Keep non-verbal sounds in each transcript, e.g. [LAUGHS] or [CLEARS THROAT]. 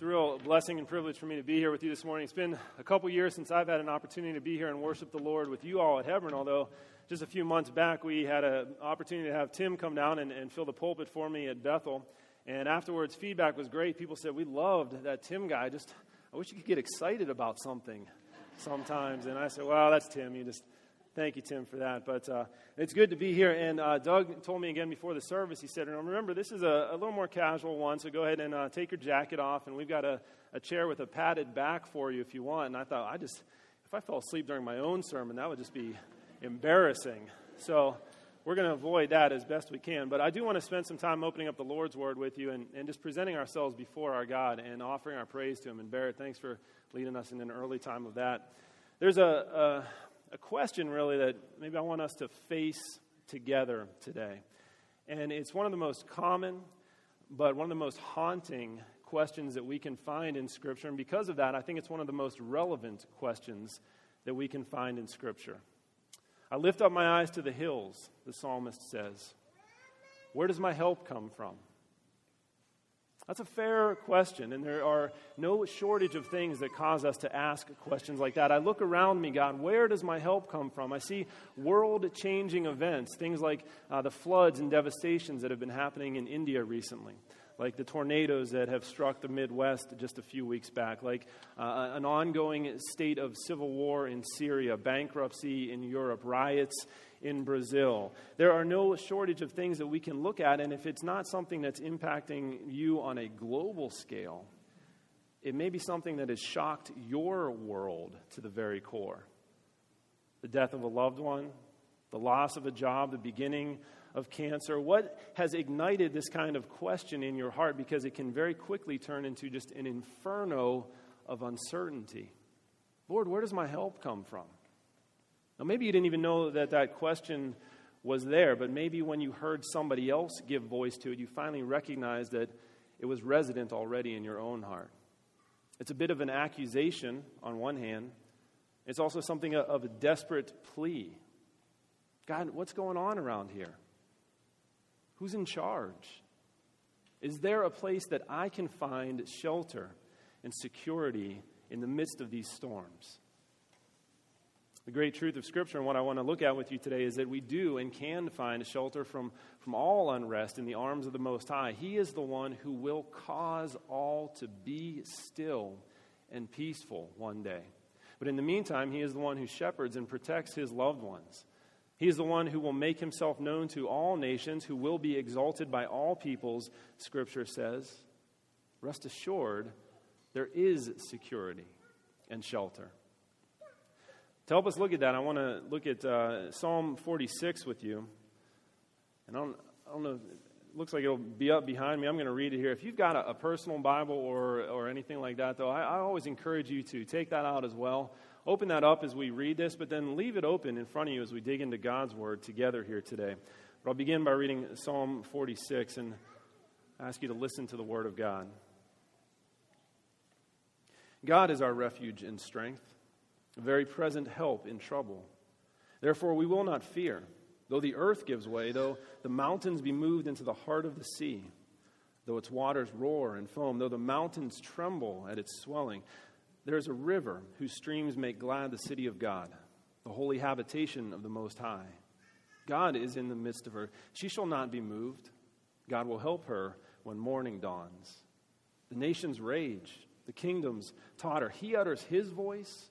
It's a real blessing and privilege for me to be here with you this morning. It's been a couple years since I've had an opportunity to be here and worship the Lord with you all at Hebron, although just a few months back we had an opportunity to have Tim come down and, and fill the pulpit for me at Bethel. And afterwards, feedback was great. People said, We loved that Tim guy. Just, I wish you could get excited about something sometimes. And I said, Well, that's Tim. You just Thank you, Tim, for that. But uh, it's good to be here. And uh, Doug told me again before the service, he said, remember, this is a, a little more casual one, so go ahead and uh, take your jacket off. And we've got a, a chair with a padded back for you if you want. And I thought, I just, if I fell asleep during my own sermon, that would just be embarrassing. So we're going to avoid that as best we can. But I do want to spend some time opening up the Lord's Word with you and, and just presenting ourselves before our God and offering our praise to Him. And Barrett, thanks for leading us in an early time of that. There's a, a question, really, that maybe I want us to face together today. And it's one of the most common, but one of the most haunting questions that we can find in Scripture. And because of that, I think it's one of the most relevant questions that we can find in Scripture. I lift up my eyes to the hills, the psalmist says. Where does my help come from? That's a fair question, and there are no shortage of things that cause us to ask questions like that. I look around me, God, where does my help come from? I see world changing events, things like uh, the floods and devastations that have been happening in India recently like the tornadoes that have struck the Midwest just a few weeks back, like uh, an ongoing state of civil war in Syria, bankruptcy in Europe, riots in Brazil. There are no shortage of things that we can look at, and if it's not something that's impacting you on a global scale, it may be something that has shocked your world to the very core. The death of a loved one, the loss of a job, the beginning of cancer. What has ignited this kind of question in your heart? Because it can very quickly turn into just an inferno of uncertainty. Lord, where does my help come from? Now, maybe you didn't even know that that question was there, but maybe when you heard somebody else give voice to it, you finally recognized that it was resident already in your own heart. It's a bit of an accusation on one hand, it's also something of a desperate plea. God, what's going on around here? Who's in charge? Is there a place that I can find shelter and security in the midst of these storms? The great truth of Scripture and what I want to look at with you today is that we do and can find shelter from, from all unrest in the arms of the Most High. He is the one who will cause all to be still and peaceful one day. But in the meantime, He is the one who shepherds and protects His loved ones. He is the one who will make Himself known to all nations, who will be exalted by all peoples, Scripture says. Rest assured, there is security and shelter. To help us look at that, I want to look at uh, Psalm 46 with you. And I don't, I don't know, it looks like it'll be up behind me. I'm going to read it here. If you've got a, a personal Bible or, or anything like that, though, I, I always encourage you to take that out as well. Open that up as we read this, but then leave it open in front of you as we dig into God's Word together here today. But I'll begin by reading Psalm 46 and ask you to listen to the Word of God. God is our refuge and strength a very present help in trouble. Therefore, we will not fear, though the earth gives way, though the mountains be moved into the heart of the sea, though its waters roar and foam, though the mountains tremble at its swelling. There is a river whose streams make glad the city of God, the holy habitation of the Most High. God is in the midst of her. She shall not be moved. God will help her when morning dawns. The nations rage, the kingdoms totter. He utters his voice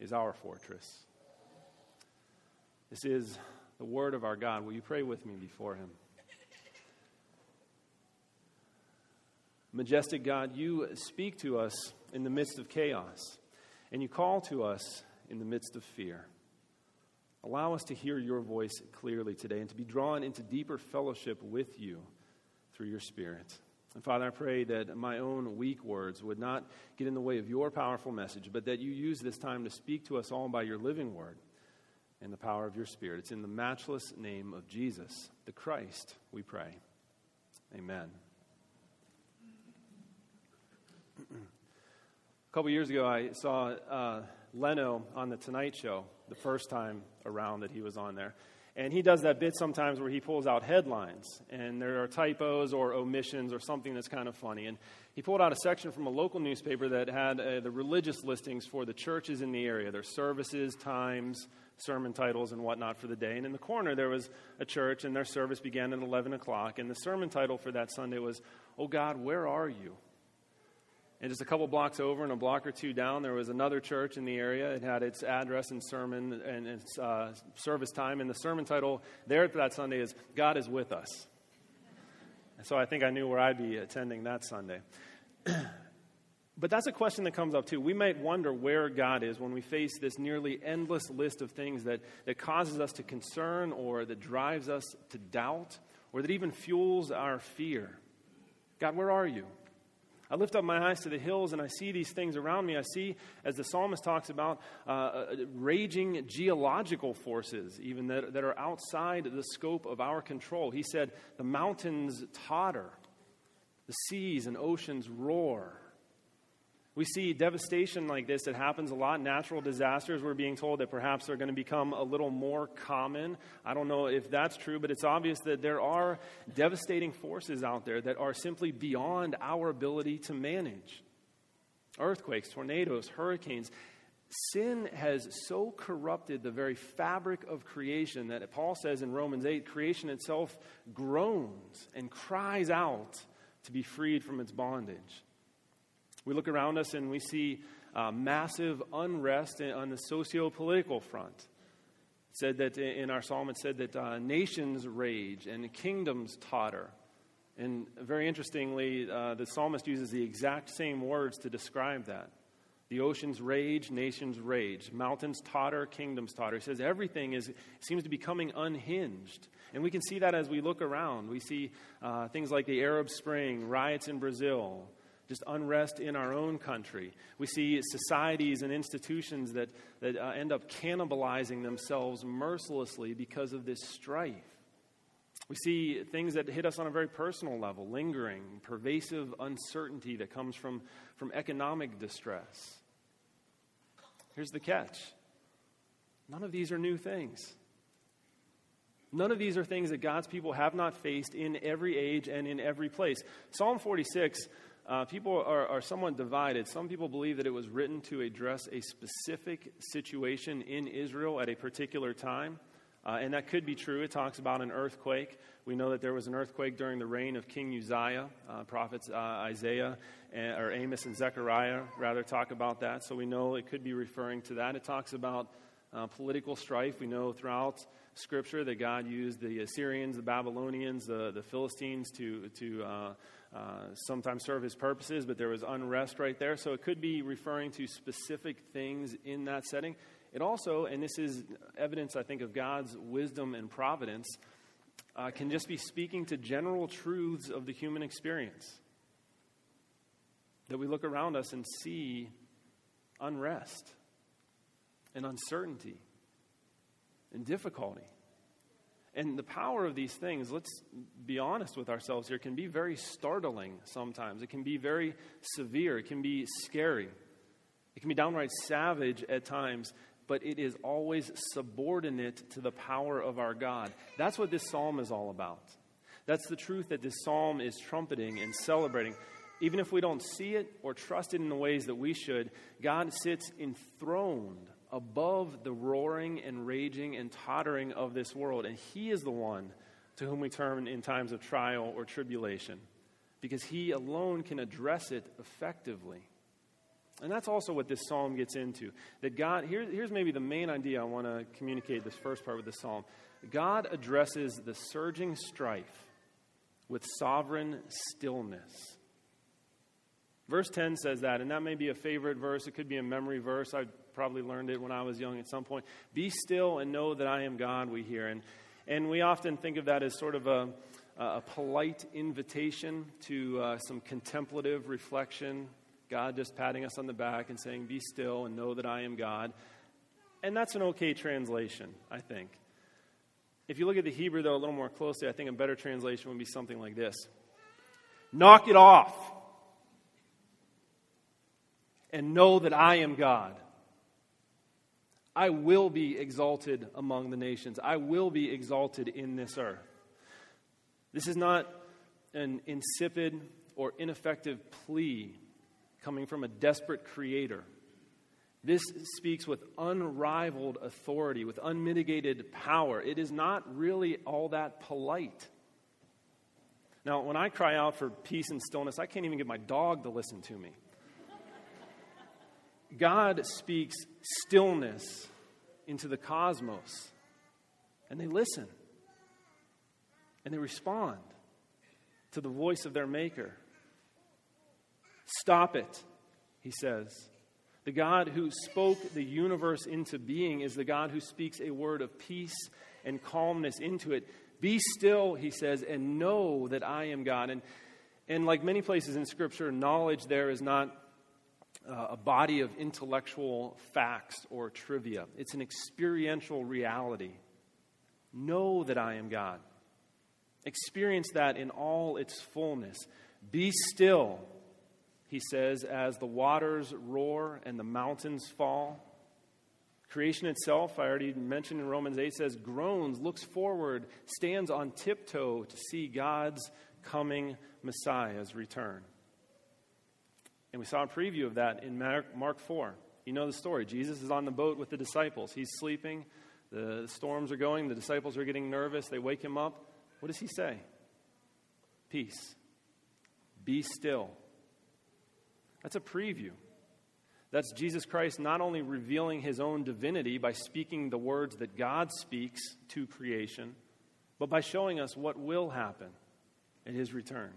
is our fortress. This is the word of our God. Will you pray with me before him? Majestic God, you speak to us in the midst of chaos, and you call to us in the midst of fear. Allow us to hear your voice clearly today and to be drawn into deeper fellowship with you through your Spirit. And Father, I pray that my own weak words would not get in the way of your powerful message, but that you use this time to speak to us all by your living word and the power of your Spirit. It's in the matchless name of Jesus, the Christ, we pray. Amen. [CLEARS THROAT] A couple years ago, I saw uh, Leno on The Tonight Show the first time around that he was on there. And he does that bit sometimes where he pulls out headlines, and there are typos or omissions or something that's kind of funny. And he pulled out a section from a local newspaper that had uh, the religious listings for the churches in the area, their services, times, sermon titles, and whatnot for the day. And in the corner, there was a church, and their service began at 11 o'clock. And the sermon title for that Sunday was, Oh God, where are you? And just a couple blocks over and a block or two down, there was another church in the area. It had its address and sermon and its uh, service time. And the sermon title there for that Sunday is God is with us. And so I think I knew where I'd be attending that Sunday. [CLEARS THROAT] but that's a question that comes up too. We might wonder where God is when we face this nearly endless list of things that, that causes us to concern or that drives us to doubt or that even fuels our fear. God, where are you? I lift up my eyes to the hills and I see these things around me. I see, as the psalmist talks about, uh, uh, raging geological forces, even that, that are outside the scope of our control. He said, The mountains totter, the seas and oceans roar. We see devastation like this that happens a lot. Natural disasters, we're being told that perhaps they're going to become a little more common. I don't know if that's true, but it's obvious that there are devastating forces out there that are simply beyond our ability to manage. Earthquakes, tornadoes, hurricanes. Sin has so corrupted the very fabric of creation that Paul says in Romans 8 creation itself groans and cries out to be freed from its bondage. We look around us and we see uh, massive unrest on the socio political front. It said that in our psalm, it said that uh, nations rage and kingdoms totter. And very interestingly, uh, the psalmist uses the exact same words to describe that. The oceans rage, nations rage, mountains totter, kingdoms totter. He says everything is, seems to be coming unhinged. And we can see that as we look around. We see uh, things like the Arab Spring, riots in Brazil, just unrest in our own country. We see societies and institutions that, that uh, end up cannibalizing themselves mercilessly because of this strife. We see things that hit us on a very personal level lingering, pervasive uncertainty that comes from, from economic distress. Here's the catch none of these are new things. None of these are things that God's people have not faced in every age and in every place. Psalm 46 uh, people are, are somewhat divided. Some people believe that it was written to address a specific situation in Israel at a particular time. Uh, and that could be true. It talks about an earthquake. We know that there was an earthquake during the reign of King Uzziah. Uh, prophets uh, Isaiah and, or Amos and Zechariah rather talk about that. So we know it could be referring to that. It talks about uh, political strife. We know throughout Scripture that God used the Assyrians, the Babylonians, the, the Philistines to, to uh, sometimes serve his purposes, but there was unrest right there. So it could be referring to specific things in that setting. It also, and this is evidence, I think, of God's wisdom and providence, uh, can just be speaking to general truths of the human experience. That we look around us and see unrest and uncertainty and difficulty. And the power of these things, let's be honest with ourselves here, can be very startling sometimes. It can be very severe. It can be scary. It can be downright savage at times, but it is always subordinate to the power of our God. That's what this psalm is all about. That's the truth that this psalm is trumpeting and celebrating. Even if we don't see it or trust it in the ways that we should, God sits enthroned above the roaring and raging and tottering of this world. And He is the one to whom we turn in times of trial or tribulation because He alone can address it effectively. And that's also what this psalm gets into. That God, here, here's maybe the main idea I want to communicate this first part with this psalm. God addresses the surging strife with sovereign stillness. Verse 10 says that, and that may be a favorite verse. It could be a memory verse. I probably learned it when I was young at some point. Be still and know that I am God, we hear. And, and we often think of that as sort of a, a polite invitation to uh, some contemplative reflection, God just patting us on the back and saying, Be still and know that I am God. And that's an okay translation, I think. If you look at the Hebrew, though, a little more closely, I think a better translation would be something like this Knock it off and know that I am God. I will be exalted among the nations. I will be exalted in this earth. This is not an insipid or ineffective plea coming from a desperate creator. This speaks with unrivaled authority, with unmitigated power. It is not really all that polite. Now, when I cry out for peace and stillness, I can't even get my dog to listen to me. God speaks stillness into the cosmos, and they listen, and they respond to the voice of their Maker. Stop it, he says. The God who spoke the universe into being is the God who speaks a word of peace and calmness into it. Be still, he says, and know that I am God. And, and like many places in Scripture, knowledge there is not uh, a body of intellectual facts or trivia, it's an experiential reality. Know that I am God. Experience that in all its fullness. Be still he says, as the waters roar and the mountains fall. Creation itself, I already mentioned in Romans 8, says, groans, looks forward, stands on tiptoe to see God's coming Messiah's return. And we saw a preview of that in Mark 4. You know the story. Jesus is on the boat with the disciples. He's sleeping. The storms are going. The disciples are getting nervous. They wake him up. What does he say? Peace. Be still. That's a preview. That's Jesus Christ not only revealing his own divinity by speaking the words that God speaks to creation, but by showing us what will happen at his return.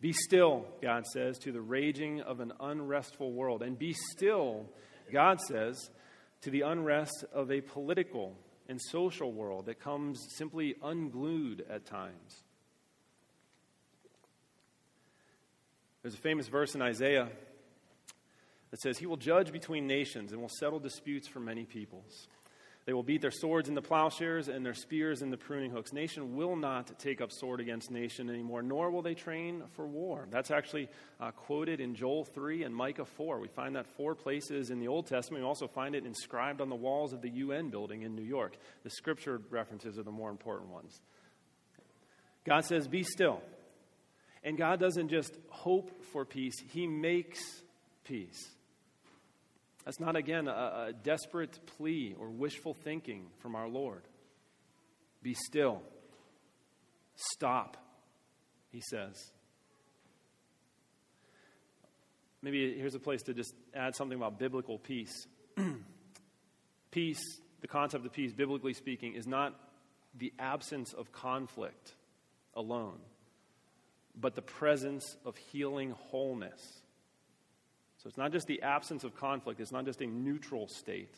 Be still, God says, to the raging of an unrestful world. And be still, God says, to the unrest of a political and social world that comes simply unglued at times. There's a famous verse in Isaiah that says, He will judge between nations and will settle disputes for many peoples. They will beat their swords in the plowshares and their spears in the pruning hooks. Nation will not take up sword against nation anymore, nor will they train for war. That's actually uh, quoted in Joel 3 and Micah 4. We find that four places in the Old Testament. We also find it inscribed on the walls of the UN building in New York. The scripture references are the more important ones. God says, Be still and God doesn't just hope for peace, He makes peace. That's not, again, a, a, desperate plea or wishful thinking from our Lord. Be still. Stop, He says. Maybe here's a place to just add something about biblical peace. [CLEARS THROAT] peace, the concept of peace, biblically speaking, is not the absence of conflict alone but the presence of healing wholeness. So it's not just the absence of conflict, it's not just a neutral state,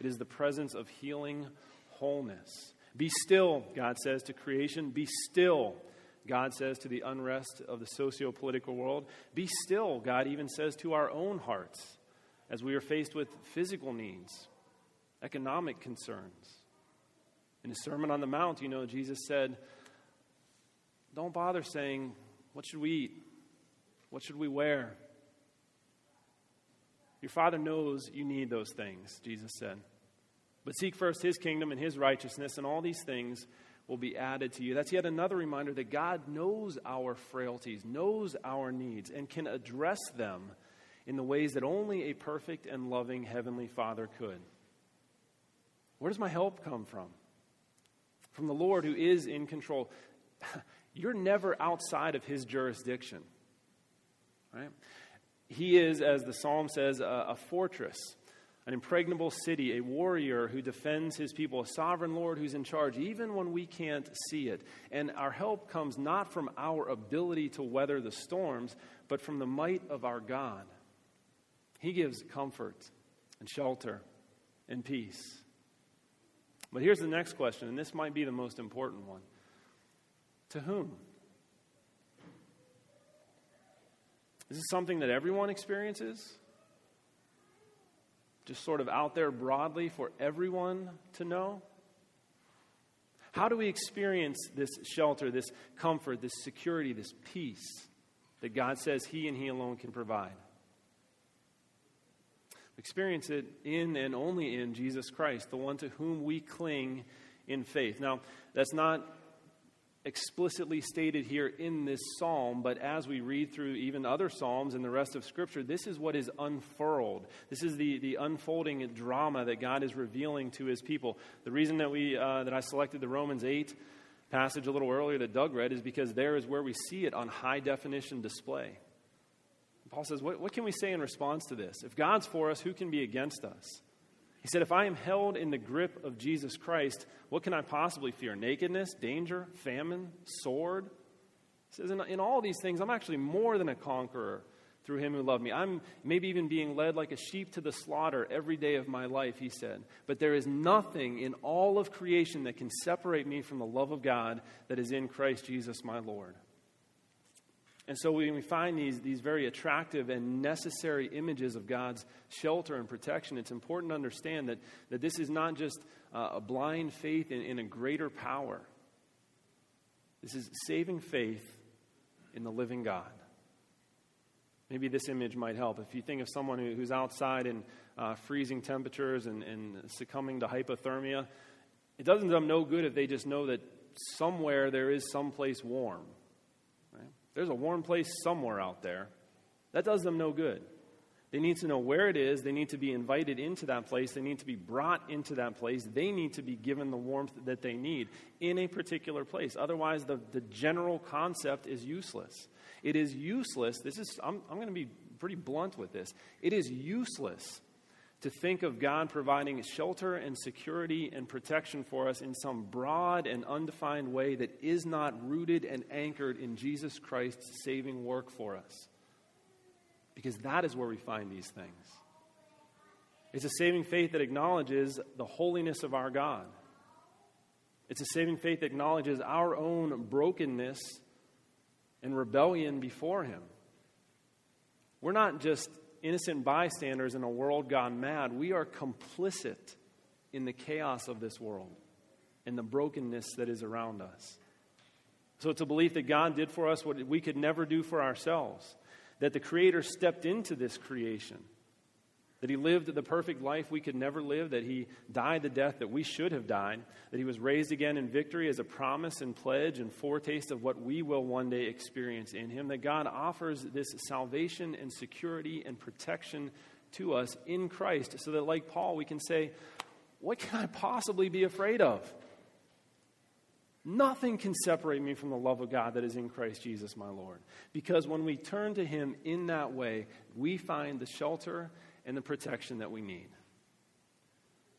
it is the presence of healing wholeness. Be still, God says to creation. Be still, God says to the unrest of the socio political world. Be still, God even says to our own hearts as we are faced with physical needs, economic concerns. In his Sermon on the Mount, you know, Jesus said, Don't bother saying, what should we eat? What should we wear? Your Father knows you need those things, Jesus said. But seek first His kingdom and His righteousness, and all these things will be added to you. That's yet another reminder that God knows our frailties, knows our needs, and can address them in the ways that only a perfect and loving Heavenly Father could. Where does my help come from? From the Lord who is in control. [LAUGHS] you're never outside of his jurisdiction. Right? He is, as the psalm says, a, a, fortress, an impregnable city, a warrior who defends his people, a sovereign Lord who's in charge, even when we can't see it. And our help comes not from our ability to weather the storms, but from the might of our God. He gives comfort and shelter and peace. But here's the next question, and this might be the most important one To whom? Is this something that everyone experiences? Just sort of out there broadly for everyone to know? How do we experience this shelter, this comfort, this security, this peace that God says He and He alone can provide? Experience it in and only in Jesus Christ, the one to whom we cling in faith. Now, that's not explicitly stated here in this psalm, but as we read through even other psalms and the rest of Scripture, this is what is unfurled. This is the, the unfolding drama that God is revealing to His people. The reason that, we, uh, that I selected the Romans 8 passage a little earlier that Doug read is because there is where we see it on high definition display. Paul says, what, what can we say in response to this? If God's for us, who can be against us? He said, If I am held in the grip of Jesus Christ, what can I possibly fear? Nakedness, danger, famine, sword? He says, In, in all these things, I'm actually more than a conqueror through him who loved me. I'm maybe even being led like a sheep to the slaughter every day of my life, he said. But there is nothing in all of creation that can separate me from the love of God that is in Christ Jesus my Lord. And so when we find these, these very attractive and necessary images of God's shelter and protection, it's important to understand that, that this is not just uh, a blind faith in, in a greater power. This is saving faith in the living God. Maybe this image might help. If you think of someone who, who's outside in uh, freezing temperatures and, and succumbing to hypothermia, it doesn't do them no good if they just know that somewhere there is someplace warm. There's a warm place somewhere out there. That does them no good. They need to know where it is. They need to be invited into that place. They need to be brought into that place. They need to be given the warmth that they need in a particular place. Otherwise, the, the general concept is useless. It is useless. This is, I'm, I'm going to be pretty blunt with this. It is useless to think of God providing shelter and security and protection for us in some broad and undefined way that is not rooted and anchored in Jesus Christ's saving work for us. Because that is where we find these things. It's a saving faith that acknowledges the holiness of our God. It's a saving faith that acknowledges our own brokenness and rebellion before Him. We're not just innocent bystanders in a world gone mad. We are complicit in the chaos of this world and the brokenness that is around us. So it's a belief that God did for us what we could never do for ourselves, that the Creator stepped into this creation that he lived the perfect life we could never live, that he died the death that we should have died, that he was raised again in victory as a promise and pledge and foretaste of what we will one day experience in him, that God offers this salvation and security and protection to us in Christ, so that, like Paul, we can say, What can I possibly be afraid of? Nothing can separate me from the love of God that is in Christ Jesus, my Lord. Because when we turn to Him in that way, we find the shelter and the protection that we need.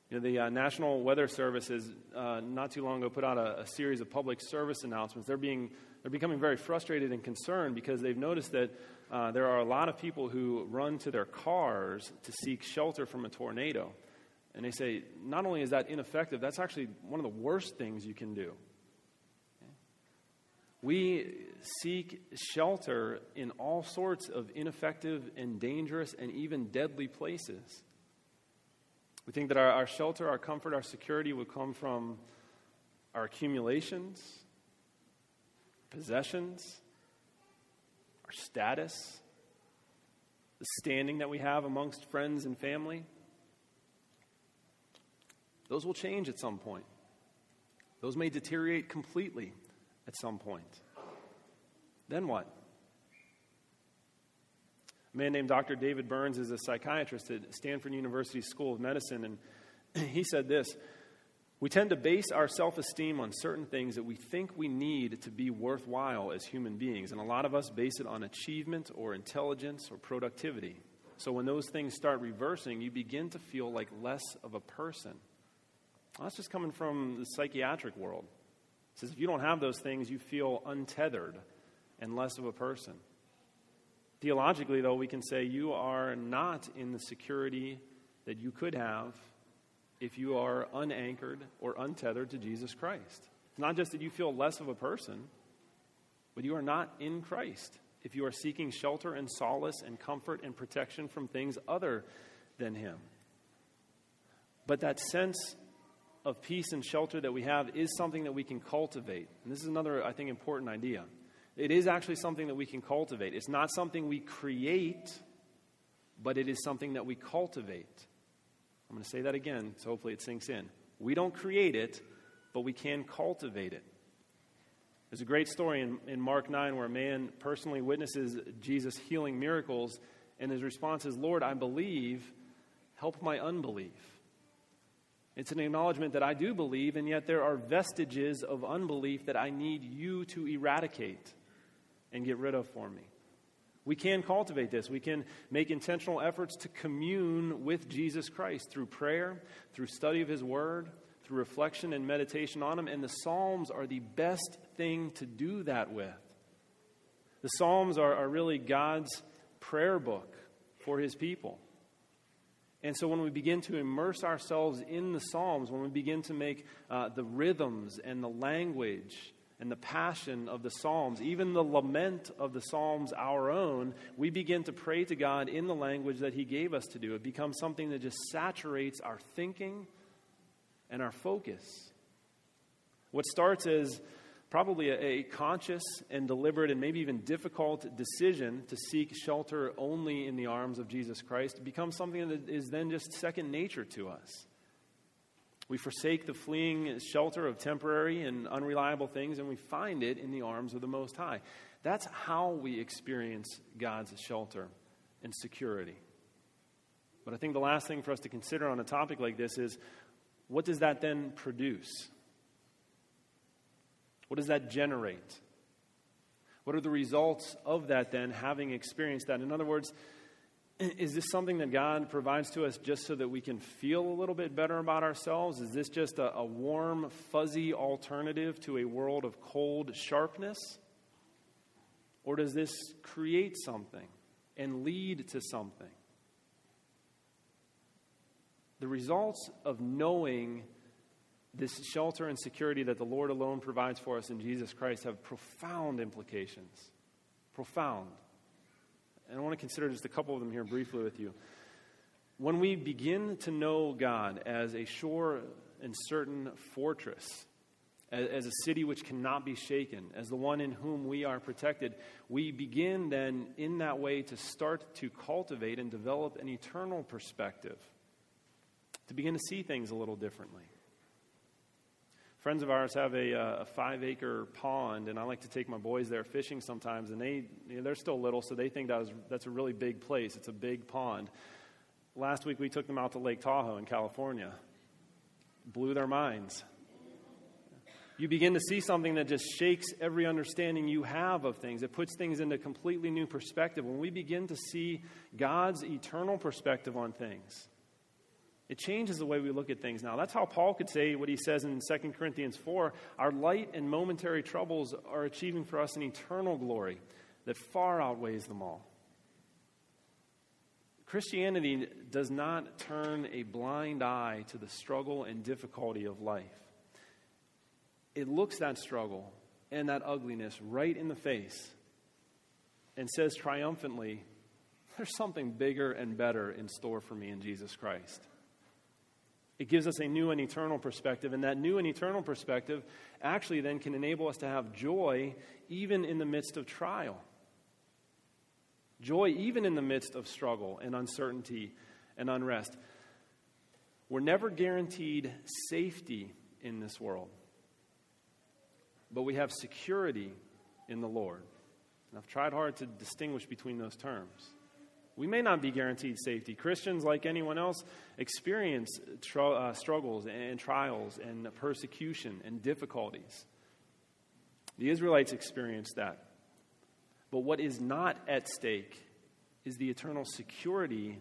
You know, the uh, National Weather Service has uh, not too long ago put out a, a, series of public service announcements. They're, being, they're becoming very frustrated and concerned because they've noticed that uh, there are a lot of people who run to their cars to seek shelter from a tornado. And they say, not only is that ineffective, that's actually one of the worst things you can do. We seek shelter in all sorts of ineffective and dangerous and even deadly places. We think that our, our shelter, our comfort, our security would come from our accumulations, possessions, our status, the standing that we have amongst friends and family. Those will change at some point. Those may deteriorate completely at some point. Then what? A man named Dr. David Burns is a psychiatrist at Stanford University School of Medicine, and [CLEARS THROAT] he said this We tend to base our self esteem on certain things that we think we need to be worthwhile as human beings, and a lot of us base it on achievement or intelligence or productivity. So when those things start reversing, you begin to feel like less of a person. Well, that's just coming from the psychiatric world. It says if you don't have those things, you feel untethered and less of a person. Theologically, though, we can say you are not in the security that you could have if you are unanchored or untethered to Jesus Christ. It's not just that you feel less of a person, But you are not in Christ if you are seeking shelter and solace and comfort and protection from things other than Him. But that sense of peace and shelter that we have is something that we can cultivate. And this is another, I think, important idea. It is actually something that we can cultivate. It's not something we create, but it is something that we cultivate. I'm going to say that again, so hopefully it sinks in. We don't create it, but we can cultivate it. There's a great story in, in Mark 9 where a man personally witnesses Jesus healing miracles, and his response is, Lord, I believe, help my unbelief. It's an acknowledgement that I do believe, and yet there are vestiges of unbelief that I need you to eradicate and get rid of for me. We can cultivate this. We can make intentional efforts to commune with Jesus Christ through prayer, through study of His Word, through reflection and meditation on Him. And the Psalms are the best thing to do that with. The Psalms are, are really God's prayer book for His people. And so when we begin to immerse ourselves in the Psalms, when we begin to make uh, the rhythms and the language and the passion of the Psalms, even the lament of the Psalms our own, we begin to pray to God in the language that He gave us to do. It becomes something that just saturates our thinking and our focus. What starts as probably a, a, conscious and deliberate and maybe even difficult decision to seek shelter only in the arms of Jesus Christ becomes something that is then just second nature to us. We forsake the fleeing shelter of temporary and unreliable things and we find it in the arms of the Most High. That's how we experience God's shelter and security. But I think the last thing for us to consider on a topic like this is what does that then produce? What does that generate? What are the results of that then, having experienced that? In other words, is this something that God provides to us just so that we can feel a little bit better about ourselves? Is this just a, a warm, fuzzy alternative to a world of cold sharpness? Or does this create something and lead to something? The results of knowing this shelter and security that the Lord alone provides for us in Jesus Christ have profound implications. Profound. And I want to consider just a couple of them here briefly with you. When we begin to know God as a sure and certain fortress, as, a city which cannot be shaken, as the one in whom we are protected, we begin then in that way to start to cultivate and develop an eternal perspective, to begin to see things a little differently. Friends of ours have a, uh, a five acre pond, and I like to take my boys there fishing sometimes, and they, you know, they're still little, so they think that was, that's a really big place. It's a big pond. Last week we took them out to Lake Tahoe in California. Blew their minds. You begin to see something that just shakes every understanding you have of things. It puts things into completely new perspective. When we begin to see God's eternal perspective on things, it changes the way we look at things now. That's how Paul could say what he says in 2 Corinthians 4 Our light and momentary troubles are achieving for us an eternal glory that far outweighs them all. Christianity does not turn a blind eye to the struggle and difficulty of life. It looks that struggle and that ugliness right in the face and says triumphantly, There's something bigger and better in store for me in Jesus Christ. It gives us a new and eternal perspective, and that new and eternal perspective actually then can enable us to have joy even in the midst of trial. Joy even in the midst of struggle and uncertainty and unrest. We're never guaranteed safety in this world, but we have security in the Lord. And I've tried hard to distinguish between those terms. We may not be guaranteed safety. Christians, like anyone else, experience tr- uh, struggles and trials and persecution and difficulties. The Israelites experienced that. But what is not at stake is the eternal security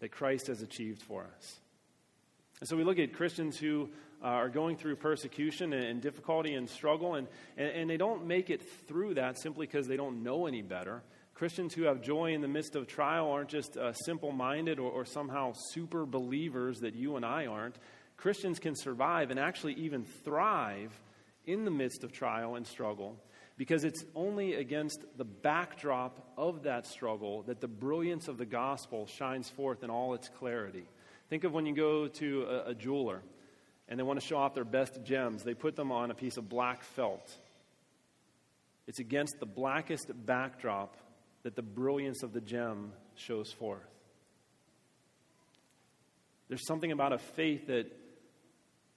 that Christ has achieved for us. And so we look at Christians who uh, are going through persecution and, and difficulty and struggle, and, and, and they don't make it through that simply because they don't know any better. Christians who have joy in the midst of trial aren't just uh, simple minded or, or somehow super believers that you and I aren't. Christians can survive and actually even thrive in the midst of trial and struggle Because it's only against the backdrop of that struggle that the brilliance of the gospel shines forth in all its clarity. Think of when you go to a, a jeweler and they want to show off their best gems, they put them on a piece of black felt. It's against the blackest backdrop that the brilliance of the gem shows forth. There's something about a faith that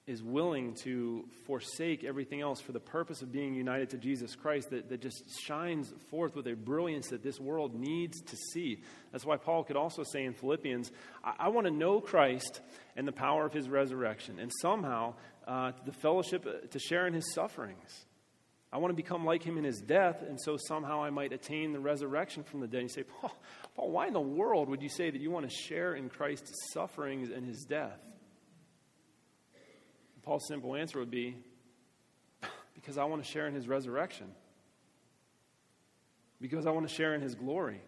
is willing to forsake everything else for the purpose of being united to Jesus Christ that, that just shines forth with a brilliance that this world needs to see. That's why Paul could also say in Philippians, I, I want to know Christ and the power of his resurrection, and somehow uh, the fellowship uh, to share in his sufferings. I want to become like him in his death, and so somehow I might attain the resurrection from the dead. And you say, Paul, Paul, why in the world would you say that you want to share in Christ's sufferings and his death? Paul's simple answer would be [LAUGHS] because I want to share in his resurrection, because I want to share in his glory,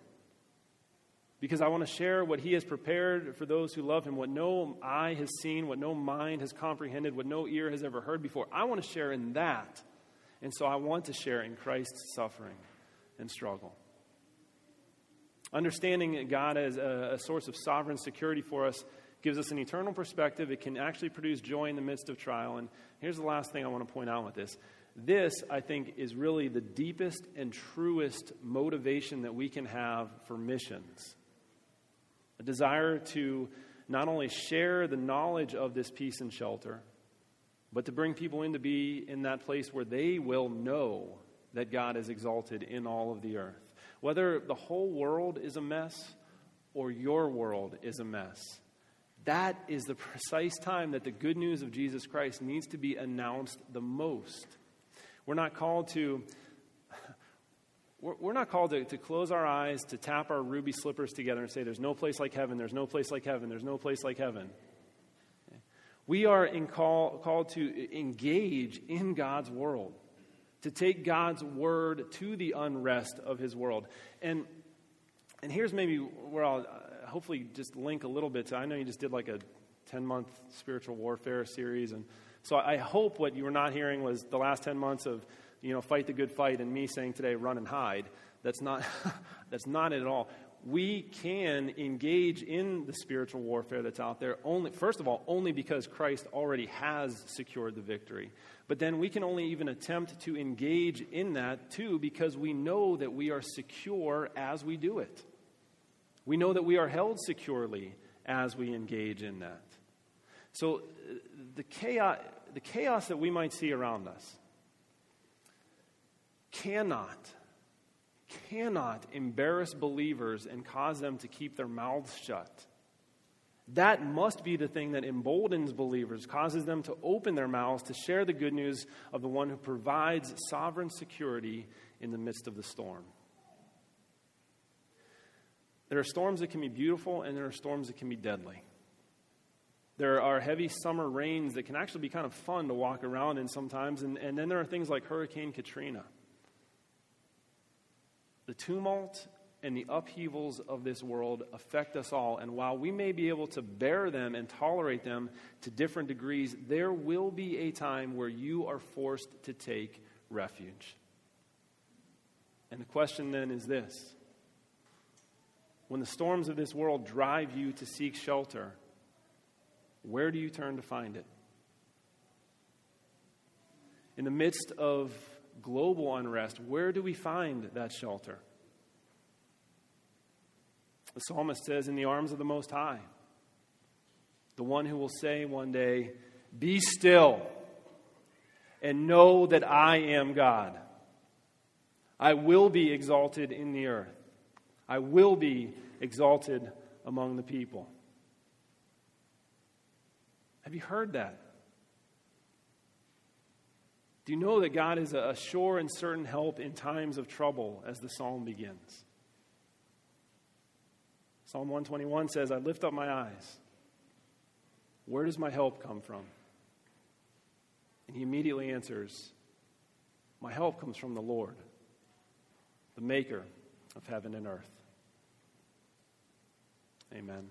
because I want to share what he has prepared for those who love him, what no eye has seen, what no mind has comprehended, what no ear has ever heard before. I want to share in that. And so I want to share in Christ's suffering and struggle. Understanding that God as a, a source of sovereign security for us gives us an eternal perspective. It can actually produce joy in the midst of trial. And here's the last thing I want to point out with this. This, I think, is really the deepest and truest motivation that we can have for missions. A desire to not only share the knowledge of this peace and shelter, but to bring people in to be in that place where they will know that God is exalted in all of the earth. Whether the whole world is a mess or your world is a mess, that is the [LAUGHS] precise time that the good news of Jesus Christ needs to be announced the most. We're not called to. We're not called to, to close our eyes, to tap our ruby slippers together and say, There's no place like heaven, there's no place like heaven, there's no place like heaven. We are call, called to engage in God's world, to take God's word to the unrest of his world. And, and here's maybe where I'll uh, hopefully just link a little bit to, I know you just did like a 10 month spiritual warfare series. And so I hope what you were not hearing was the last 10 months of, you know, fight the good fight and me saying today, run and hide. That's not, [LAUGHS] that's not it at all. We can engage in the spiritual warfare that's out there only, first of all, only because Christ already has secured the victory. But then we can only even attempt to engage in that too because we know that we are secure as we do it. We know that we are held securely as we engage in that. So, uh, the chaos, the chaos that we might see around us cannot, cannot embarrass believers and cause them to keep their mouths shut. That must be the thing that emboldens believers, causes them to open their mouths to share the good news of the one who provides sovereign security in the midst of the storm. There are storms that can be beautiful, and there are storms that can be deadly. There are heavy summer rains that can actually be kind of fun to walk around in sometimes, and, and then there are things like Hurricane Katrina. The tumult and the upheavals of this world affect us all, and while we may be able to bear them and tolerate them to different degrees, there will be a time where you are forced to take refuge. And the question then is this when the storms of this world drive you to seek shelter, where do you turn to find it? In the midst of global unrest, where do we find that shelter? The psalmist says, In the arms of the Most High, the one who will say one day, Be still and know that I am God. I will be exalted in the earth. I will be exalted among the people. Have you heard that? Do you know that God is a sure and certain help in times of trouble as the psalm begins? Psalm 121 says, I lift up my eyes. Where does my help come from? And he immediately answers, My help comes from the Lord, the maker of heaven and earth. Amen.